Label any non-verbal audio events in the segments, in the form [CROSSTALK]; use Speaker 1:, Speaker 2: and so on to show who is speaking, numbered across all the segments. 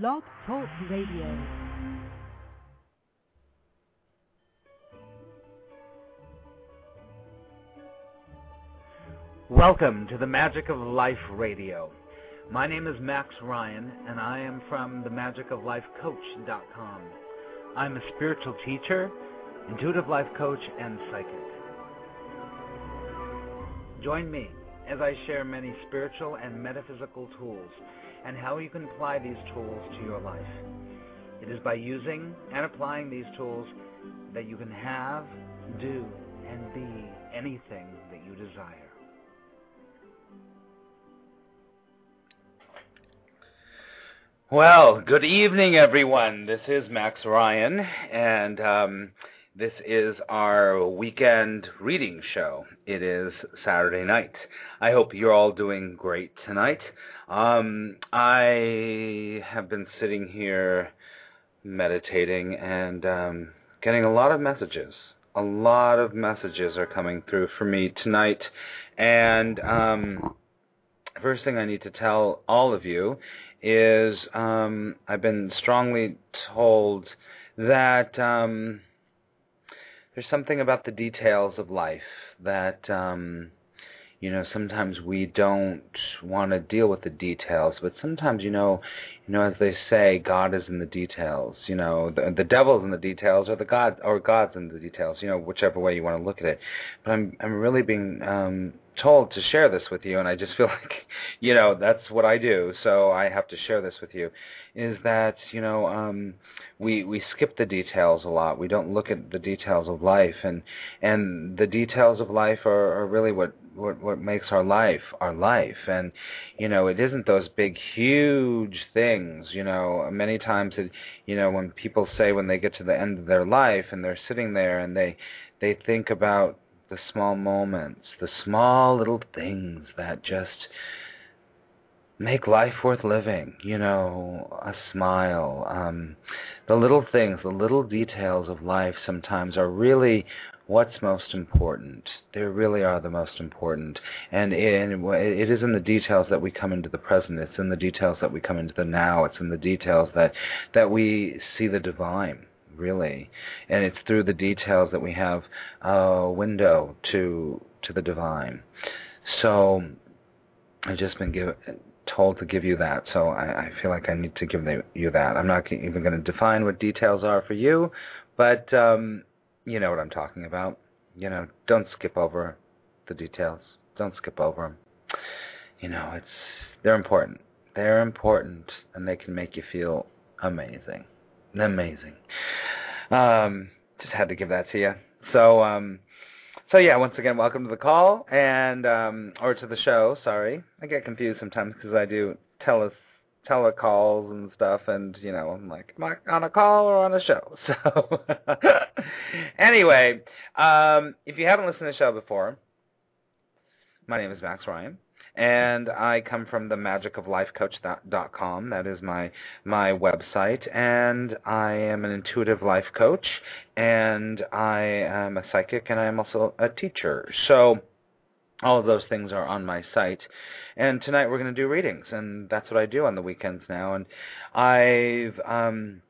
Speaker 1: Blog Talk Radio.
Speaker 2: Welcome to the Magic of Life Radio. My name is Max Ryan, and I am from themagicoflifecoach.com. I'm a spiritual teacher, intuitive life coach, and psychic. Join me as I share many spiritual and metaphysical tools and how you can apply these tools to your life. It is by using and applying these tools that you can have, do, and be anything that you desire. Well, good evening, everyone. This is Max Ryan, and um, this is our weekend reading show. It is Saturday night. I hope you're all doing great tonight. Um, I have been sitting here meditating and um, getting a lot of messages. A lot of messages are coming through for me tonight, and um, first thing I need to tell all of you is um, I've been strongly told that um, there's something about the details of life that um, you know sometimes we don't want to deal with the details, but sometimes you know, you know as they say, God is in the details. You know the, the devil's in the details, or the God or God's in the details. You know whichever way you want to look at it. But I'm I'm really being um, told to share this with you, and I just feel [LAUGHS] like, you know, that's what I do, so I have to share this with you. Is that you know, um, we we skip the details a lot. We don't look at the details of life, and and the details of life are, are really what what what makes our life our life. And you know, it isn't those big, huge things. You know, many times, it, you know, when people say when they get to the end of their life and they're sitting there and they they think about the small moments, the small little things that just make life worth living. You know, a smile. Um, the little things, the little details of life sometimes are really what's most important. They really are the most important. And it, it is in the details that we come into the present. It's in the details that we come into the now. It's in the details that, that we see the divine really, and it's through the details that we have a window to to the divine. So I've just been told to give you that, so I, I feel like I need to give you that. I'm not even going to define what details are for you, but um, you know what I'm talking about. You know, don't skip over the details. Don't skip over them. You know, it's they're important. They're important, and they can make you feel amazing. Amazing. Um, just had to give that to you. So, um, so yeah, once again, welcome to the call and um, or to the show. Sorry, I get confused sometimes because I do tele telecalls and stuff, and you know, I'm like, am I on a call or on a show? [LAUGHS] So, anyway, um, if you haven't listened to the show before, my name is Max Ryan and I come from the magicoflifecoach.com. That is my my website, and I am an intuitive life coach, and I am a psychic, and I am also a teacher. So all of those things are on my site. And tonight we're going to do readings, and that's what I do on the weekends now. And I've um,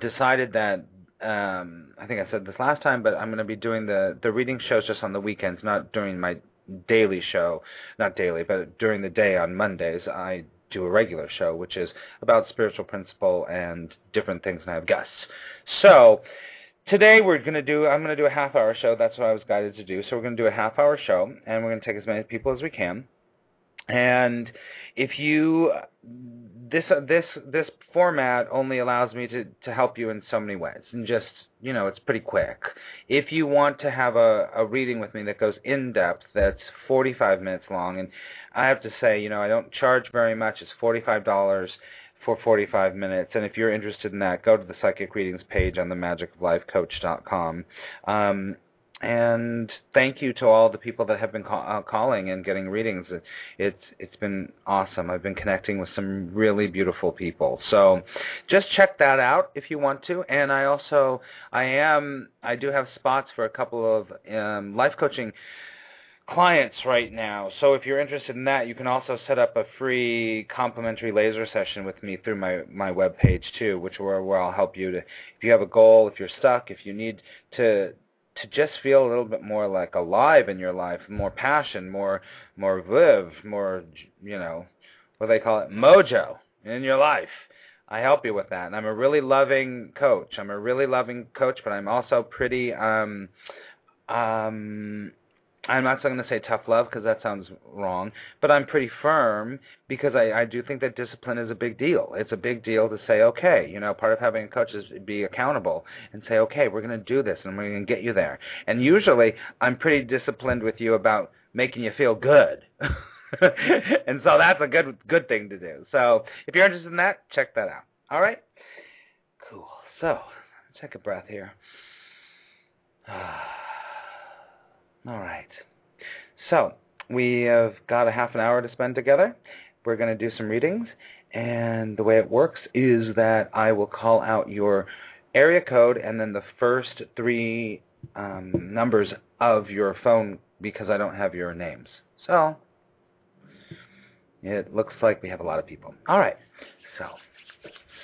Speaker 2: decided that um, I think I said this last time, but I'm going to be doing the the reading shows just on the weekends, not during my daily show, not daily, but during the day on Mondays, I do a regular show, which is about spiritual principle and different things, and I have guests. So today we're to do, I'm going to do a half hour show. That's what I was guided to do. So we're going to do a half hour show, and we're going to take as many people as we can. And if you this this this format only allows me to to help you in so many ways and just you know it's pretty quick if you want to have a a reading with me that goes in depth that's 45 minutes long and i have to say you know i don't charge very much it's 45 dollars for 45 minutes and if you're interested in that go to the psychic readings page on the magicoflifecoach.com um and thank you to all the people that have been uh, calling and getting readings. It, it's it's been awesome. I've been connecting with some really beautiful people. So just check that out if you want to. And I also I am I do have spots for a couple of um, life coaching clients right now. So if you're interested in that, you can also set up a free complimentary laser session with me through my my web page too, which where where I'll help you to if you have a goal, if you're stuck, if you need to to just feel a little bit more like alive in your life, more passion, more more viv, more you know, what they call it, mojo in your life. I help you with that. And I'm a really loving coach. I'm a really loving coach, but I'm also pretty um um I'm not going to say tough love because that sounds wrong, but I'm pretty firm because I, I do think that discipline is a big deal. It's a big deal to say, okay, you know, part of having a coach is be accountable and say, okay, we're going to do this and we're going to get you there. And usually I'm pretty disciplined with you about making you feel good. [LAUGHS] and so that's a good good thing to do. So if you're interested in that, check that out. All right? Cool. So, take a breath here. [SIGHS] Ah. All right. So, we have got a half an hour to spend together. We're going to do some readings, and the way it works is that I will call out your area code and then the first three um, numbers of your phone because I don't have your names. So, it looks like we have a lot of people. All right. So,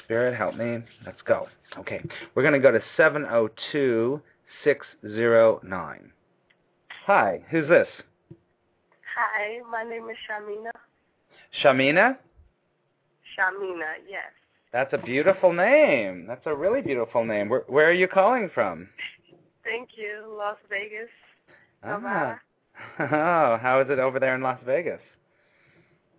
Speaker 2: Spirit, help me. Let's go. Okay. We're going to go to 702 609. Hi, who's this?
Speaker 1: Hi, my name is Shamina.
Speaker 2: Shamina?
Speaker 1: Shamina, yes.
Speaker 2: That's a beautiful name. That's a really beautiful name. Where, where are you calling from?
Speaker 1: Thank you, Las Vegas.
Speaker 2: Ah. [LAUGHS] Oh, how is it over there in Las Vegas?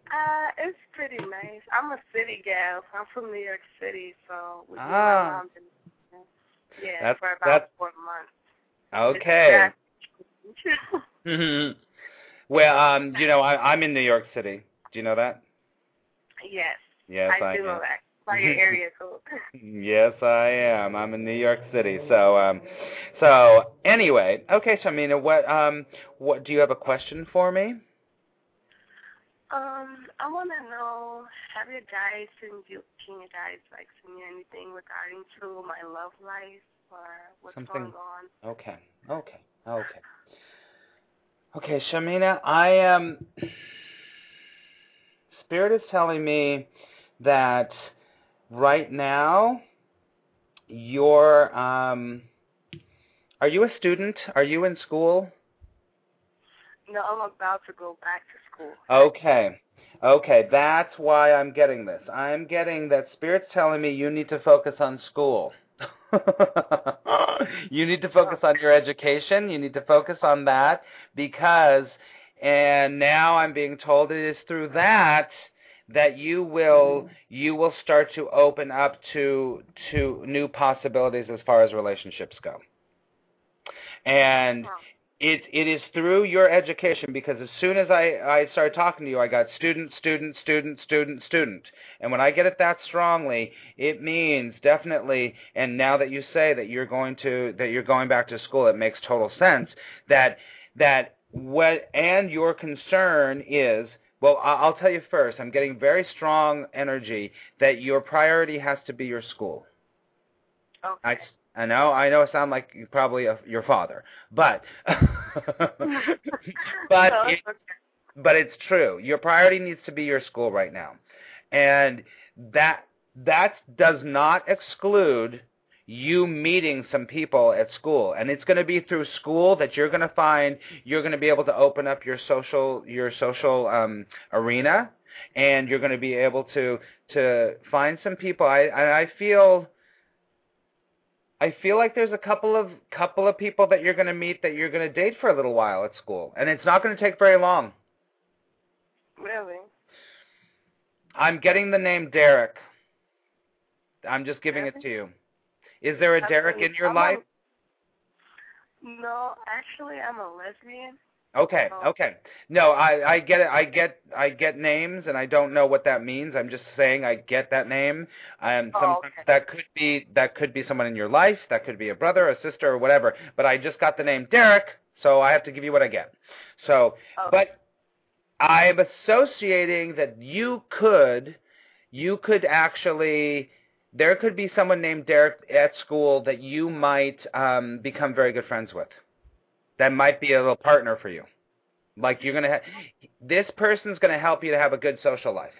Speaker 1: Uh, it's pretty nice. I'm a city gal. I'm from New York City, so we
Speaker 2: ah.
Speaker 1: yeah,
Speaker 2: that's,
Speaker 1: for about
Speaker 2: that's,
Speaker 1: four months.
Speaker 2: Okay. [LAUGHS] mm-hmm. Well, um, you know, I, I'm in New York City. Do you know that?
Speaker 1: Yes.
Speaker 2: Yes,
Speaker 1: I,
Speaker 2: I
Speaker 1: do
Speaker 2: am.
Speaker 1: know that. [LAUGHS] By your area code. [LAUGHS]
Speaker 2: yes, I am. I'm in New York City. So, um, so anyway, okay, Shamina, what, um, what do you have a question for me?
Speaker 1: Um, I want to know, have your guides send you, can your guides like send you anything regarding to my love life or what's
Speaker 2: Something.
Speaker 1: going on?
Speaker 2: Okay, okay, okay. Okay, Shamina, I am. Um, Spirit is telling me that right now you're. Um, are you a student? Are you in school?
Speaker 1: No, I'm about to go back to school.
Speaker 2: Okay. Okay, that's why I'm getting this. I'm getting that Spirit's telling me you need to focus on school. [LAUGHS] you need to focus on your education. You need to focus on that because, and now I'm being told it is through that that you will mm-hmm. you will start to open up to to new possibilities as far as relationships go. And it it is through your education because as soon as I I started talking to you, I got student, student, student, student, student, and when I get it that strongly, it means definitely. And now that you say that you're going to that you're going back to school, it makes total sense that that what and your concern is. Well, I'll tell you first. I'm getting very strong energy that your priority has to be your school.
Speaker 1: Okay.
Speaker 2: I, I know, I know, it sounds like probably a, your father, but [LAUGHS] but
Speaker 1: no,
Speaker 2: it,
Speaker 1: okay.
Speaker 2: but it's true. Your priority needs to be your school right now, and that that does not exclude you meeting some people at school and it's going to be through school that you're going to find you're going to be able to open up your social your social um arena and you're going to be able to to find some people i i feel I feel like there's a couple of couple of people that you're going to meet that you're going to date for a little while at school, and it's not going to take very long.
Speaker 1: Really?
Speaker 2: I'm getting the name Derek. I'm just giving it to you. Is there a Derek in your
Speaker 1: I'm
Speaker 2: life?
Speaker 1: A, no, actually, I'm a lesbian.
Speaker 2: Okay,
Speaker 1: Oh.
Speaker 2: okay. No, I I get it. I get I get names, and I don't know what that means. I'm just saying I get that name. Um,
Speaker 1: Oh, okay.
Speaker 2: that could be that could be someone in your life. That could be a brother, a sister, or whatever. But I just got the name Derek, so I have to give you what I get. So,
Speaker 1: Oh.
Speaker 2: but I'm associating that you could you could actually there could be someone named Derek at school that you might um, become very good friends with. That might be a little partner for you. Like you're gonna. Ha- this person's gonna help you to have a good social life.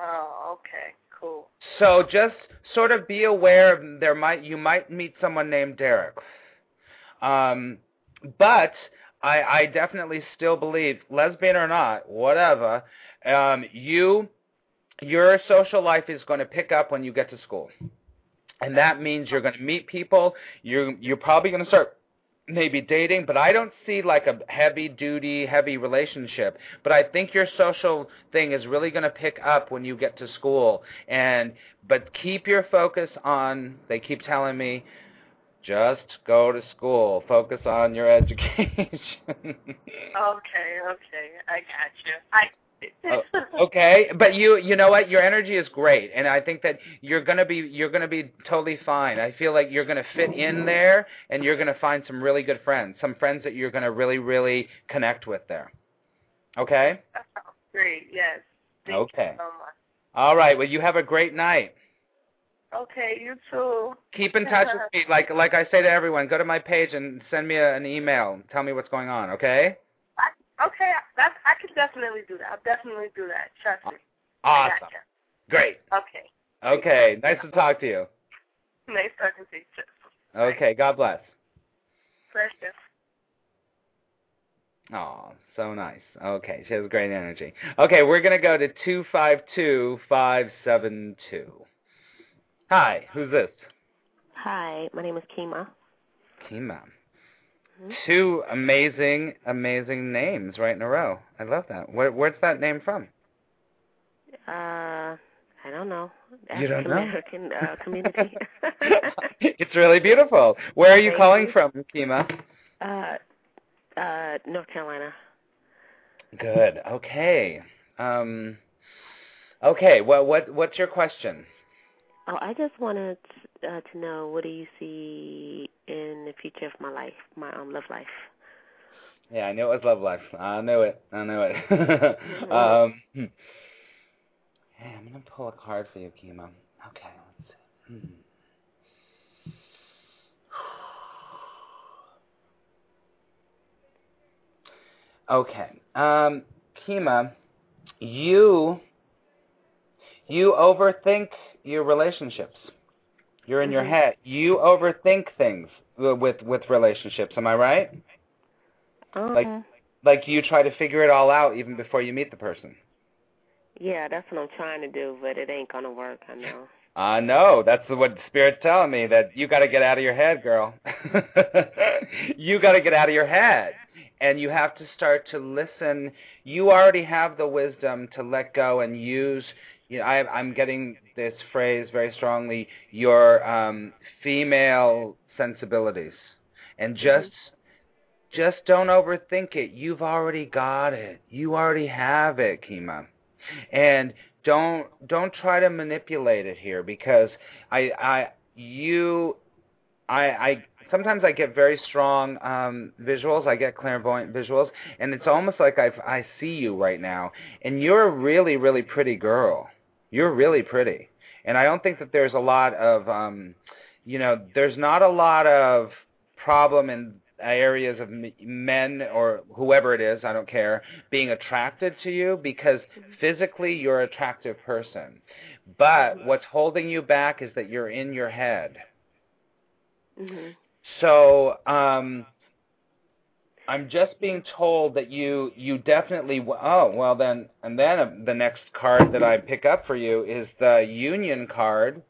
Speaker 1: Oh, okay, cool.
Speaker 2: So just sort of be aware of there might you might meet someone named Derek. Um, but I, I definitely still believe, lesbian or not, whatever, um, you your social life is going to pick up when you get to school. And that means you're going to meet people. You're you're probably going to start maybe dating, but I don't see like a heavy duty, heavy relationship. But I think your social thing is really going to pick up when you get to school. And but keep your focus on. They keep telling me, just go to school. Focus on your [LAUGHS] education.
Speaker 1: okay, okay, I got you. I
Speaker 2: oh, [LAUGHS] okay, but you you know what? Your energy is great, and I think that you're gonna be you're gonna be totally fine. I feel like you're gonna fit in there, and you're gonna find some really good friends, some friends that you're gonna really really connect with there. Okay.
Speaker 1: Great. Yes. Thank
Speaker 2: okay.
Speaker 1: You so much.
Speaker 2: All right. Well, you have a great night.
Speaker 1: Okay, you too.
Speaker 2: Keep in touch with me. [LAUGHS] Like like I say to everyone, go to my page and send me a, an email. Tell me what's going on. Okay.
Speaker 1: Okay, that's I can definitely do that. I'll definitely do that. Trust me.
Speaker 2: Awesome. Great.
Speaker 1: Okay.
Speaker 2: Okay. Nice to talk to you.
Speaker 1: Nice talking to you too.
Speaker 2: Okay. God bless.
Speaker 1: Bless you.
Speaker 2: Oh, so nice. Okay, she has great energy. Okay, we're gonna go to two five two five seven two. Hi, who's this?
Speaker 3: Hi, my name is Kima.
Speaker 2: Kima. Mm-hmm. Two amazing, amazing names right in a row. I love that. Where, where's that name from?
Speaker 3: Uh, I don't know.
Speaker 2: You don't know?
Speaker 3: American uh, community. [LAUGHS]
Speaker 2: it's really beautiful. Where are you Thank calling you. from, Kima?
Speaker 3: Uh, uh, North Carolina.
Speaker 2: Good. Okay. Um. Okay. Well, what what's your question?
Speaker 3: Oh, I just wanted uh, to know what do you see in the future of my life, my um love life.
Speaker 2: Yeah, I knew it was love life. I knew it. I knew it. [LAUGHS] mm-hmm. um, hmm. hey, I'm gonna pull a card for you, Kima. Okay, let's see. Hmm. Okay, um, Kima, you you overthink your relationships. You're in mm-hmm. your head. You overthink things with with relationships. Am I right?
Speaker 3: Uh-huh.
Speaker 2: Like like you try to figure it all out even before you meet the person.
Speaker 3: Yeah, that's what I'm trying to do, but it ain't gonna work. I know.
Speaker 2: I know. That's what the Spirit's telling me that you got to get out of your head, girl. [LAUGHS] you got to get out of your head. And you have to start to listen. You already have the wisdom to let go and use you know, I, I'm getting this phrase very strongly. Your um, female sensibilities, and mm-hmm. just just don't overthink it. You've already got it. You already have it, Kima, and don't don't try to manipulate it here because I I you I I sometimes I get very strong um, visuals. I get clairvoyant visuals, and it's almost like I I see you right now, and you're a really really pretty girl. You're really pretty, and I don't think that there's a lot of um, you know, there's not a lot of problem in areas of men or whoever it is, I don't care, being attracted to you because mm-hmm. physically you're an attractive person. But what's holding you back is that you're in your head.
Speaker 3: Mm-hmm.
Speaker 2: So, um, I'm just being told that you you definitely oh well then and then the next card that I pick up for you is the union card.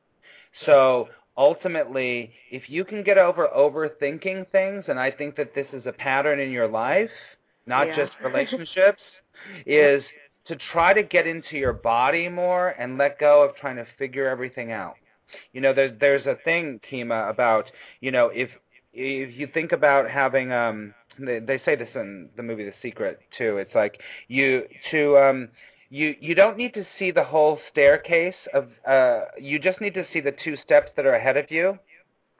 Speaker 2: So ultimately, if you can get over overthinking things, and I think that this is a pattern in your life, not
Speaker 3: yeah.
Speaker 2: just relationships, [LAUGHS] is to try to get into your body more and let go of trying to figure everything out. You know, there's there's a thing, Kima, about you know if if you think about having um they, they say this in the movie The Secret too. It's like you to um you you don't need to see the whole staircase of uh you just need to see the two steps that are ahead of you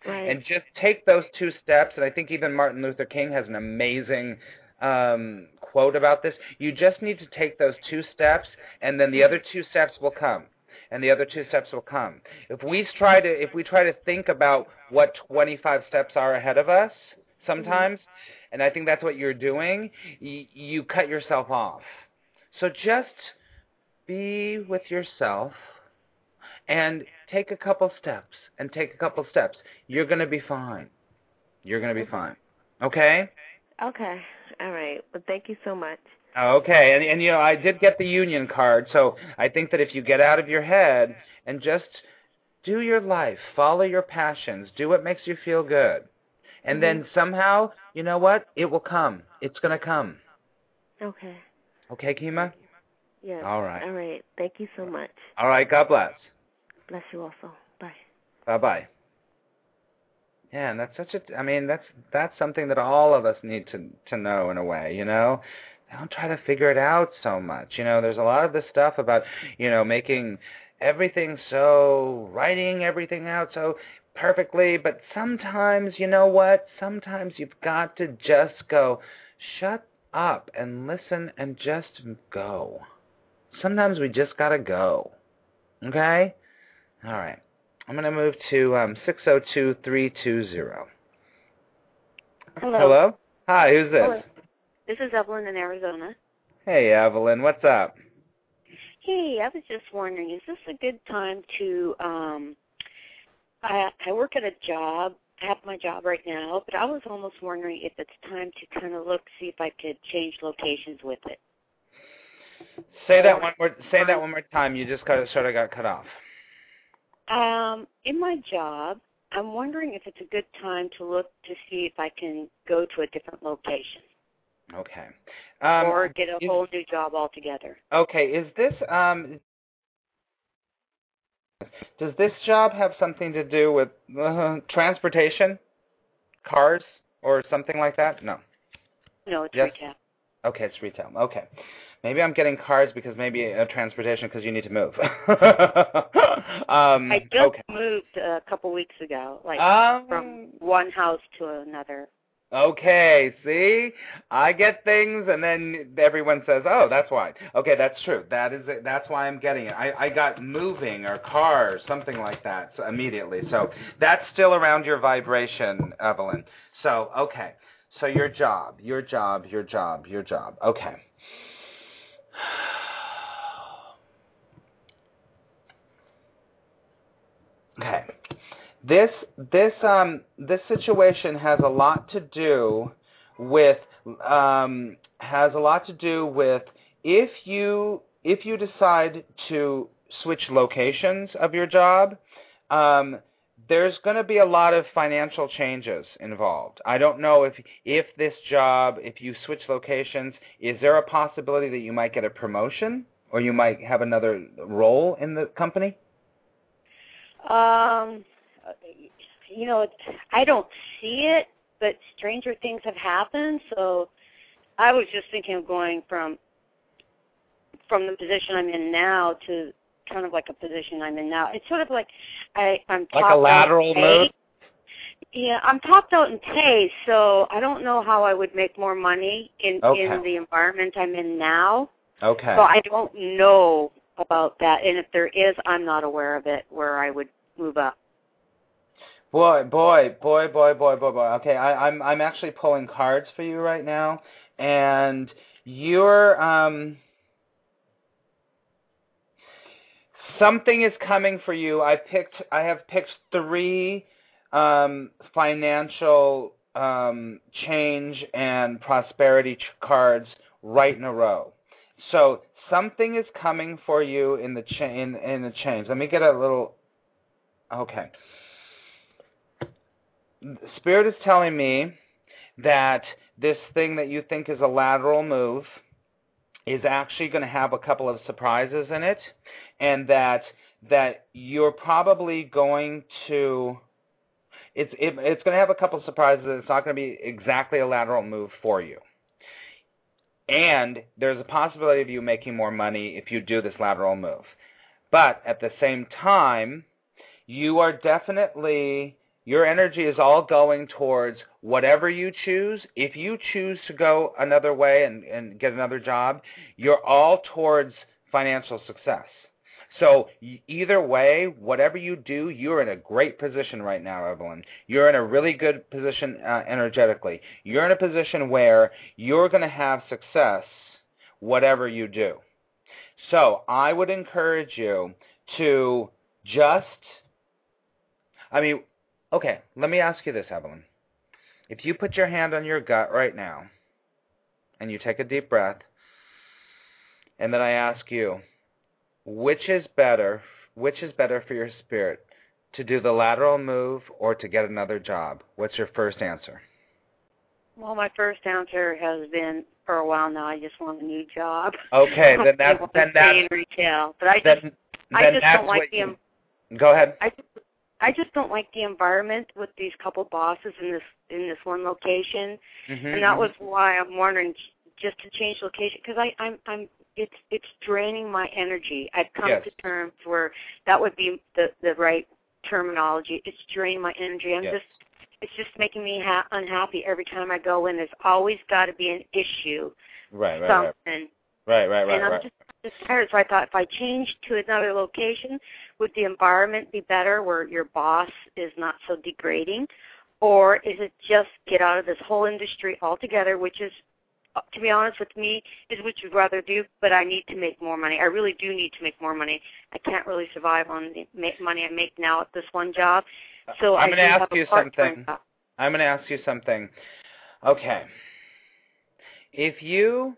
Speaker 3: right.
Speaker 2: and just take those two steps and i think even martin luther king has an amazing um quote about this you just need to take those two steps and then the other two steps will come and the other two steps will come if we try to if we try to think about what 25 steps are ahead of us sometimes mm-hmm and I think that's what you're doing, y- you cut yourself off. So just be with yourself and take a couple steps and take a couple steps. You're going to be fine. You're going to be fine. Okay?
Speaker 3: Okay. All right. Well, thank you so much.
Speaker 2: Okay. And and you know, I did get the union card, so I think that if you get out of your head and just do your life, follow your passions, do what makes you feel good. And mm-hmm. then somehow, you know what? It will come. It's going to come.
Speaker 3: Okay.
Speaker 2: Okay, Kima?
Speaker 3: Yes.
Speaker 2: All right.
Speaker 3: All right. Thank you so much.
Speaker 2: All right. God bless.
Speaker 3: Bless you also. Bye.
Speaker 2: Bye bye. Yeah, and that's such a. I mean, that's that's something that all of us need to to know in a way. You know, don't try to figure it out so much. You know, there's a lot of this stuff about you know making everything so writing everything out so perfectly, but sometimes you know what? Sometimes you've got to just go, shut up and listen and just go. Sometimes we just gotta go. Okay? All right. I'm going to move to um, 602320.
Speaker 4: Hello.
Speaker 2: Hello? Hi, who's this?
Speaker 4: Hello. This is Evelyn in Arizona.
Speaker 2: Hey, Evelyn, what's up?
Speaker 4: Hey, I was just wondering, is this a good time to um I I work at a job. I have my job right now, but I was almost wondering if it's time to kind of look see if I could change locations with it.
Speaker 2: Say that one more say that one more time. You just got sort of got cut off.
Speaker 4: Um, in my job, I'm wondering if it's a good time to look to see if I can go to a different location.
Speaker 2: Okay.
Speaker 4: Um, or get a is, whole new job altogether.
Speaker 2: Okay. Is this um? Does this job have something to do with uh, transportation, cars, or something like that? No.
Speaker 4: No, it's
Speaker 2: yes?
Speaker 4: retail.
Speaker 2: Okay, it's retail. Okay. Maybe I'm getting cars because maybe uh, transportation because you need to move. [LAUGHS] um,
Speaker 4: I just
Speaker 2: okay.
Speaker 4: moved a couple weeks ago, like
Speaker 2: um,
Speaker 4: from one house to another.
Speaker 2: Okay, see, I get things, and then everyone says, "Oh, that's why." Okay, that's true. That is it. That's why I'm getting it. I, I got moving or cars, something like that, so immediately. So that's still around your vibration, Evelyn. So okay, so your job, your job, your job, your job. Okay. [SIGHS] Okay. This this um this situation has a lot to do with um has a lot to do with if you if you decide to switch locations of your job, um, there's going to be a lot of financial changes involved. I don't know if if this job, if you switch locations, is there a possibility that you might get a promotion or you might have another role in the company?
Speaker 4: Um, you know, I don't see it, but stranger things have happened. So I was just thinking of going from from the position I'm in now to kind of like a position I'm in now. It's sort of like I, I'm
Speaker 2: like a lateral move.
Speaker 4: Yeah, I'm topped out in pay, so I don't know how I would make more money in
Speaker 2: okay.
Speaker 4: in the environment I'm in now.
Speaker 2: Okay.
Speaker 4: So I don't know about that, and if there is, I'm not aware of it where I would move up.
Speaker 2: Boy, boy, boy, boy, boy, boy, boy. Okay, I, I'm I'm actually pulling cards for you right now, and you're um something is coming for you. I picked. I have picked three um, financial um, change and prosperity cards right in a row. So something is coming for you in the cha- in, in the change. Let me get a little. Okay. Spirit is telling me that this thing that you think is a lateral move is actually going to have a couple of surprises in it and that that you're probably going to it's it, it's going to have a couple of surprises. It's not going to be exactly a lateral move for you. And there's a possibility of you making more money if you do this lateral move. But at the same time, you are definitely your energy is all going towards whatever you choose. If you choose to go another way and, and get another job, you're all towards financial success. So either way, whatever you do, you're in a great position right now, Evelyn. You're in a really good position uh, energetically. You're in a position where you're going to have success whatever you do. So I would encourage you to just, I mean, okay, let me ask you this, Evelyn. If you put your hand on your gut right now and you take a deep breath, and then I ask you, which is better, which is better for your spirit, to do the lateral move or to get another job? What's your first answer?
Speaker 4: Well, my first answer has been for a while now. I just want a new job.
Speaker 2: Okay, [LAUGHS] then that's then that's
Speaker 4: in retail. But I
Speaker 2: then,
Speaker 4: just
Speaker 2: then
Speaker 4: I just don't like the
Speaker 2: Go ahead.
Speaker 4: I I just don't like the environment with these couple bosses in this in this one location,
Speaker 2: Mm-hmm,
Speaker 4: and that was why I'm wondering just to change location because I I'm I'm it's it's draining my energy. I've come
Speaker 2: Yes.
Speaker 4: to terms where that would be the the right terminology. It's draining my energy. I'm
Speaker 2: Yes.
Speaker 4: just it's just making me ha- unhappy every time I go in. There's always got to be an issue,
Speaker 2: right, right, right, right, right, right,
Speaker 4: and I'm
Speaker 2: right.
Speaker 4: just So I thought if I changed to another location, would the environment be better where your boss is not so degrading? Or is it just get out of this whole industry altogether, which is, uh, to be honest with me, is what you'd rather do, but I need to make more money. I really do need to make more money. I can't really survive on the money I make now at this one job. So
Speaker 2: I'm going to ask you something.
Speaker 4: job.
Speaker 2: I'm going to ask you something. Okay. If you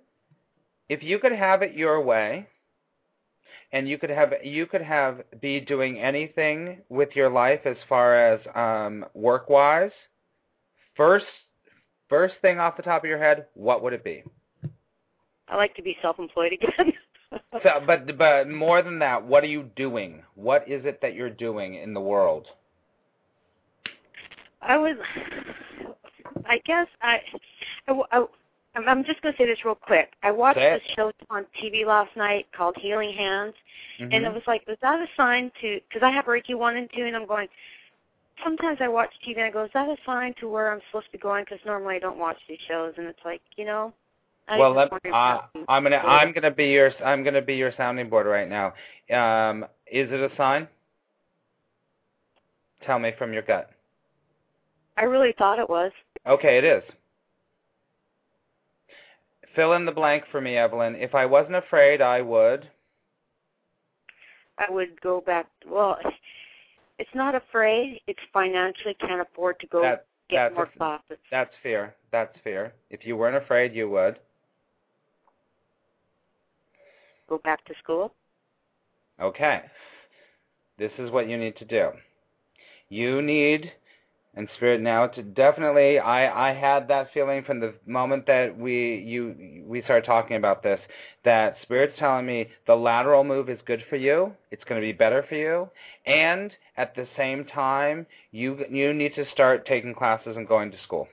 Speaker 2: if you could have it your way and you could have you could have be doing anything with your life as far as um work wise, first first thing off the top of your head, what would it be?
Speaker 4: I like to be self-employed again. [LAUGHS]
Speaker 2: So, but but more than that, what are you doing? What is it that you're doing in the world?
Speaker 4: I was, I guess I, I, I I'm just going to say this real quick. I watched this show on TV last night called Healing Hands, and it was like, was that a sign to? Because I have Reiki one and two, and I'm going. Sometimes I watch TV and I go, is that a sign to where I'm supposed to be going? Because normally I don't watch these shows, and it's like, you know. I
Speaker 2: well, let, uh, I'm gonna I'm gonna be your I'm gonna be your sounding board right now. Um, is it a sign? Tell me from your gut.
Speaker 4: I really thought it was.
Speaker 2: Okay, it is. Fill in the blank for me, Evelyn. If I wasn't afraid, I would.
Speaker 4: I would go back. Well, [LAUGHS] it's not afraid. It's financially can't afford to go
Speaker 2: That
Speaker 4: get more
Speaker 2: a-
Speaker 4: classes.
Speaker 2: that's fair. That's fair. If you weren't afraid, you would.
Speaker 4: Go back to school.
Speaker 2: Okay. This is what you need to do. You need and spirit now to definitely I I had that feeling from the moment that we you we started talking about this that spirit's telling me the lateral move is good for you. It's going to be better for you and at the same time you you need to start taking classes and going to school.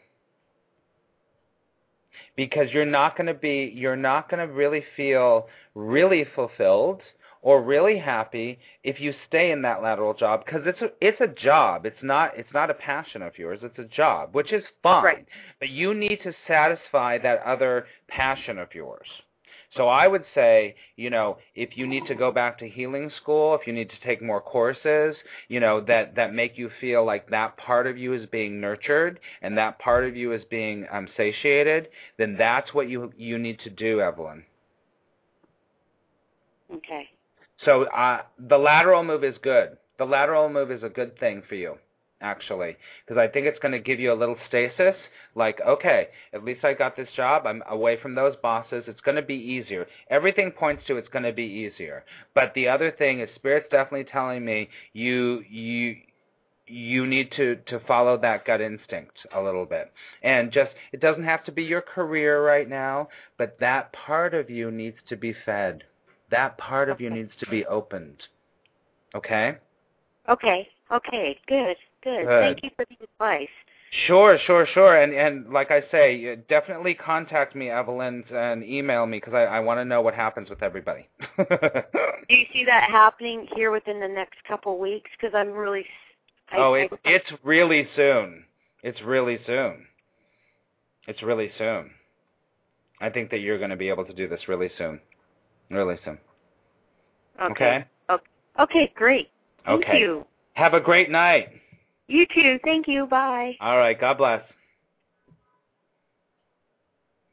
Speaker 2: Because you're not going to be you're not going to really feel really fulfilled or really happy if you stay in that lateral job because it's a, it's a job. It's not it's not a passion of yours. It's a job, which is fine.
Speaker 4: Right.
Speaker 2: But you need to satisfy that other passion of yours. So I would say, you know, if you need to go back to healing school, if you need to take more courses, you know, that that make you feel like that part of you is being nurtured and that part of you is being um, satiated, then that's what you you need to do, Evelyn.
Speaker 4: Okay.
Speaker 2: So uh, the lateral move is good. The lateral move is a good thing for you, actually, because I think it's going to give you a little stasis. Like, okay, at least I got this job. I'm away from those bosses. It's going to be easier. Everything points to it's going to be easier. But the other thing is, spirit's definitely telling me you you you need to to follow that gut instinct a little bit and just it doesn't have to be your career right now but that part of you needs to be fed that part of you needs to be opened. Okay?
Speaker 4: Okay. Okay. Good. Good.
Speaker 2: Good.
Speaker 4: Thank you for the advice.
Speaker 2: Sure, sure, sure. And and like I say, definitely contact me, Evelyn, and email me because I, I want to know what happens with everybody.
Speaker 4: Do you see that happening here within the next couple weeks? Because I'm really. I,
Speaker 2: oh,
Speaker 4: I-
Speaker 2: it's it's really soon. It's really soon. It's really soon. I think that you're going to be able to do this really soon. Really soon.
Speaker 4: okay.
Speaker 2: Okay.
Speaker 4: Okay, great. Thank
Speaker 2: Okay.
Speaker 4: you.
Speaker 2: Have a great night.
Speaker 4: You too. Thank you. Bye.
Speaker 2: All right. God bless.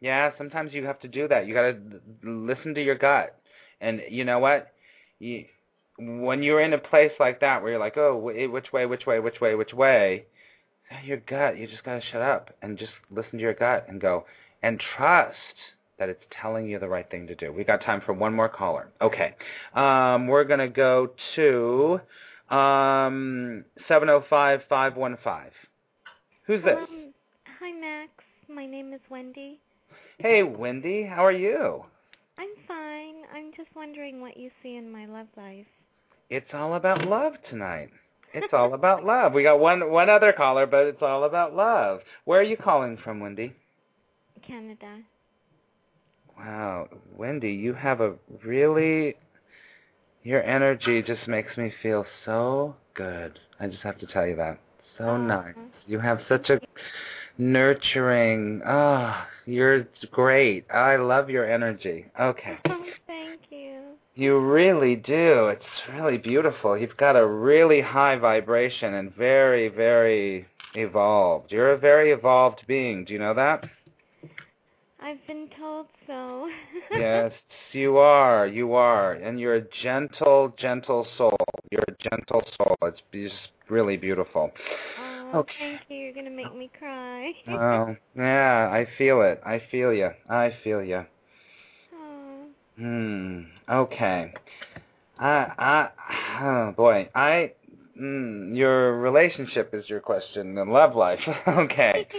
Speaker 2: Yeah, sometimes you have to do that. You got to listen to your gut. And you know what? You, when you're in a place like that where you're like, "Oh, eh, which way, which way, which way, which way?" Your gut, you just got to shut up and just listen to your gut and go and trust that it's telling you the right thing to do. We got time for one more caller. Okay. Um, we're going to go to um 705-515. Who's this?
Speaker 5: Um, hi, Max. My name is Wendy.
Speaker 2: Hey, Wendy, how are you?
Speaker 5: I'm fine. I'm just wondering what you see in my love life.
Speaker 2: It's all about love tonight. It's all about [LAUGHS] love. We got one one other caller, but it's all about love. Where are you calling from, Wendy?
Speaker 5: Canada.
Speaker 2: Wow, Wendy, you have a really your energy just makes me feel so good. I just have to tell you that. So
Speaker 5: Aw.
Speaker 2: nice. You have such a nurturing. Ah, you're great. I love your energy. Okay.
Speaker 5: Oh, [LAUGHS] thank you.
Speaker 2: You really do. It's really beautiful. You've got a really high vibration and very, very evolved. You're a very evolved being. Do you know that?
Speaker 5: I've been told so.
Speaker 2: yes, you are. You are. And you're a gentle, gentle soul. You're a gentle soul. It's just really beautiful.
Speaker 5: Oh,
Speaker 2: Okay.
Speaker 5: thank you. You're gonna make me cry.
Speaker 2: oh, yeah, I feel it. I feel you. I feel you.
Speaker 5: oh.
Speaker 2: Hmm. Okay. I. I. Oh boy. I. Mm, your relationship is your question. The love life. [LAUGHS] okay. [LAUGHS]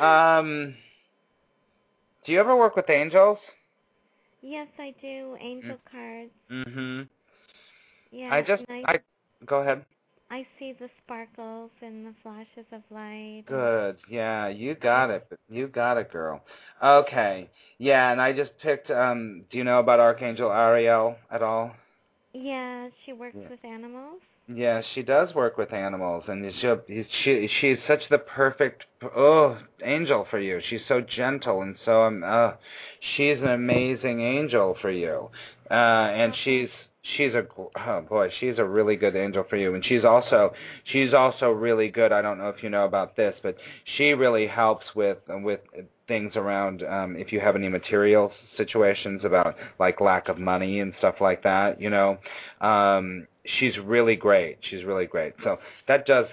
Speaker 2: Um. Do you ever work with angels?
Speaker 5: yes, I do. Angel cards.
Speaker 2: Mm-hmm.
Speaker 5: Yeah.
Speaker 2: I just.
Speaker 5: and
Speaker 2: I. Go ahead.
Speaker 5: I see the sparkles and the flashes of light.
Speaker 2: Good. Yeah, you got it. You got it, girl. Okay. Yeah, and I just picked. Um. Do you know about Archangel Ariel at all?
Speaker 5: Yeah, she works
Speaker 2: Yeah.
Speaker 5: with animals.
Speaker 2: Yeah, she does work with animals, and she she she's such the perfect oh angel for you. She's so gentle and so um uh, she's an amazing angel for you, uh, and she's she's a oh boy she's a really good angel for you, and she's also she's also really good. I don't know if you know about this, but she really helps with with things around um if you have any material situations about like lack of money and stuff like that you know um she's really great. She's really great. So that does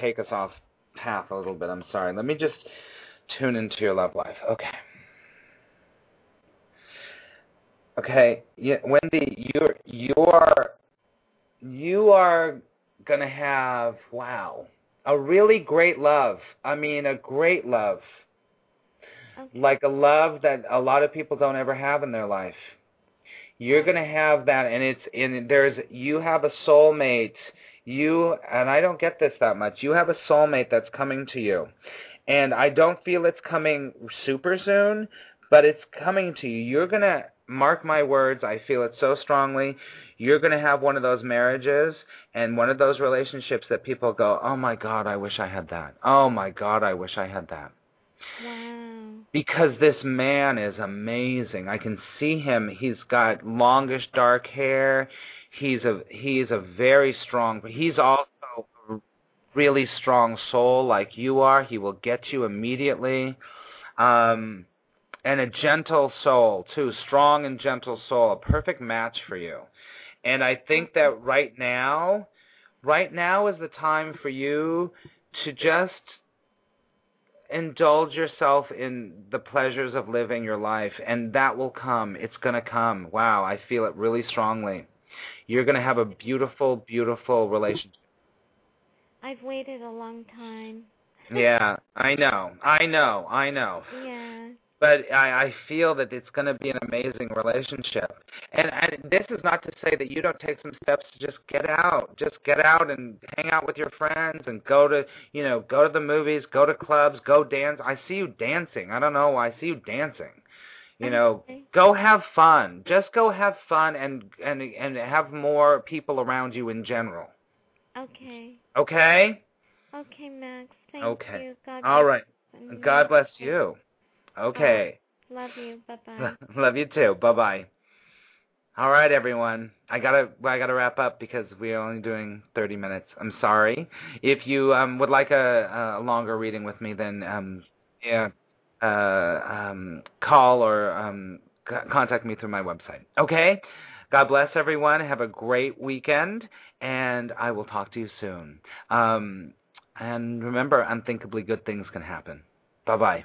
Speaker 2: take us off path a little bit. I'm sorry. Let me just tune into your love life. Okay. Okay. Yeah wendy you're you're you are gonna have wow a really great love. I mean a great love
Speaker 5: Okay.
Speaker 2: like a love that a lot of people don't ever have in their life. You're going to have that and it's in there's you have a soulmate. You and I don't get this that much. You have a soulmate that's coming to you. And I don't feel it's coming super soon, but it's coming to you. You're going to mark my words, I feel it so strongly. You're going to have one of those marriages and one of those relationships that people go, "Oh my god, I wish I had that. Oh my god, I wish I had that."
Speaker 5: Wow.
Speaker 2: Because this man is amazing. I can see him. He's got longish dark hair. He's a he's a very strong. But He's also a really strong soul like you are. He will get you immediately. Um and a gentle soul too, strong and gentle soul, a perfect match for you. And I think that right now, right now is the time for you to just indulge yourself in the pleasures of living your life and that will come. It's going to come. Wow i feel it really strongly. You're going to have a beautiful beautiful relationship.
Speaker 5: I've waited a long time.
Speaker 2: yeah i know. I know. I know. [LAUGHS]
Speaker 5: Yeah.
Speaker 2: But i i feel that it's going to be an amazing relationship. And and this is not to say that you don't take some steps to just get out just get out and hang out with your friends and go to you know go to the movies go to clubs go dance. I see you dancing. I don't know. Why i see you dancing. You know go have fun. Just go have fun and and and have more people around you in general.
Speaker 5: Okay.
Speaker 2: okay?
Speaker 5: Okay, Max. Thank
Speaker 2: Okay.
Speaker 5: you. God
Speaker 2: all right.
Speaker 5: you.
Speaker 2: god bless you okay
Speaker 5: Love you. Bye bye. [LAUGHS]
Speaker 2: love you too bye bye All right, everyone. I gotta I gotta wrap up because we're only doing 30 minutes. I'm sorry. If you um, would like a, a longer reading with me, then um, yeah, uh, um, call or um, c- contact me through my website. Okay. God bless everyone. Have a great weekend, and I will talk to you soon. Um, and remember, unthinkably good things can happen. Bye bye.